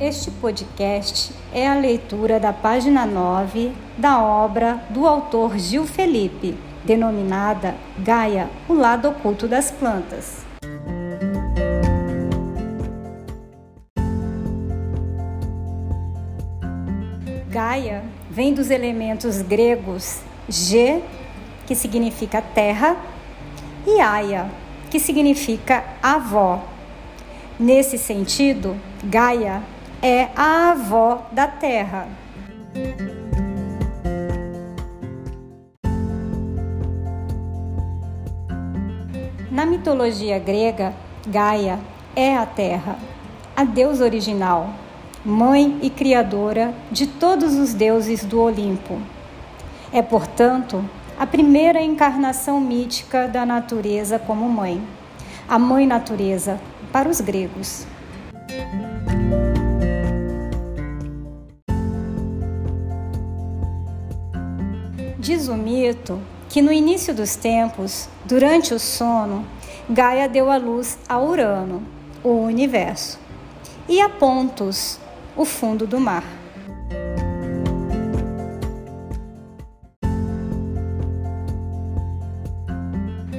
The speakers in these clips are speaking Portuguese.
Este podcast é a leitura da página 9 da obra do autor Gil Felipe, denominada Gaia, o lado oculto das plantas. Gaia vem dos elementos gregos G, que significa terra, e Aia, que significa avó. Nesse sentido, Gaia é a avó da terra. Na mitologia grega, Gaia é a terra, a deusa original, mãe e criadora de todos os deuses do Olimpo. É, portanto, a primeira encarnação mítica da natureza como mãe, a mãe natureza para os gregos. Diz o mito que no início dos tempos, durante o sono, Gaia deu à luz a Urano, o universo, e a Pontos, o fundo do mar.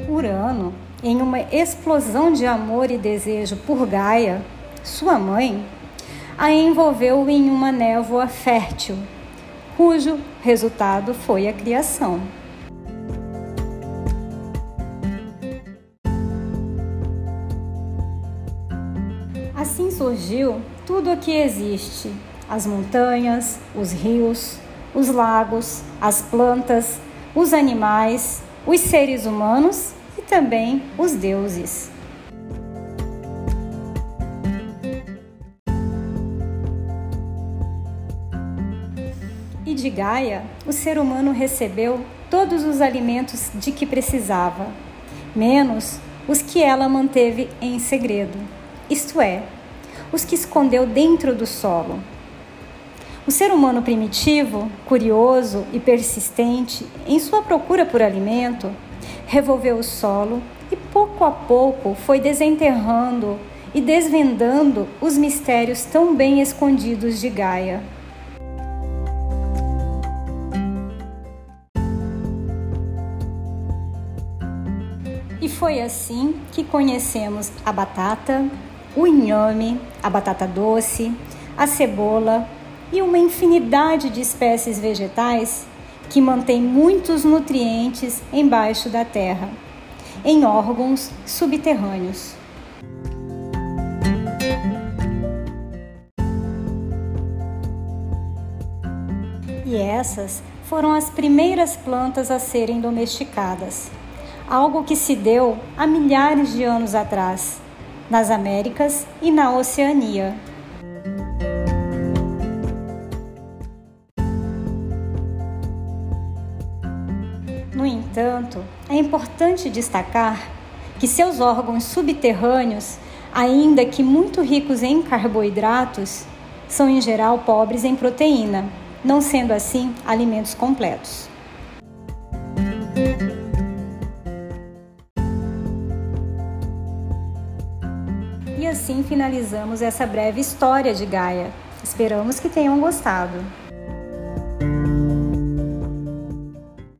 Urano, em uma explosão de amor e desejo por Gaia, sua mãe, a envolveu em uma névoa fértil cujo resultado foi a criação. Assim surgiu tudo o que existe: as montanhas, os rios, os lagos, as plantas, os animais, os seres humanos e também os deuses. E de Gaia, o ser humano recebeu todos os alimentos de que precisava, menos os que ela manteve em segredo, isto é, os que escondeu dentro do solo. O ser humano primitivo, curioso e persistente em sua procura por alimento, revolveu o solo e pouco a pouco foi desenterrando e desvendando os mistérios tão bem escondidos de Gaia. E foi assim que conhecemos a batata, o inhame, a batata doce, a cebola e uma infinidade de espécies vegetais que mantêm muitos nutrientes embaixo da terra, em órgãos subterrâneos. E essas foram as primeiras plantas a serem domesticadas algo que se deu há milhares de anos atrás, nas Américas e na Oceania. No entanto, é importante destacar que seus órgãos subterrâneos, ainda que muito ricos em carboidratos, são em geral pobres em proteína, não sendo assim alimentos completos. Assim finalizamos essa breve história de Gaia. Esperamos que tenham gostado.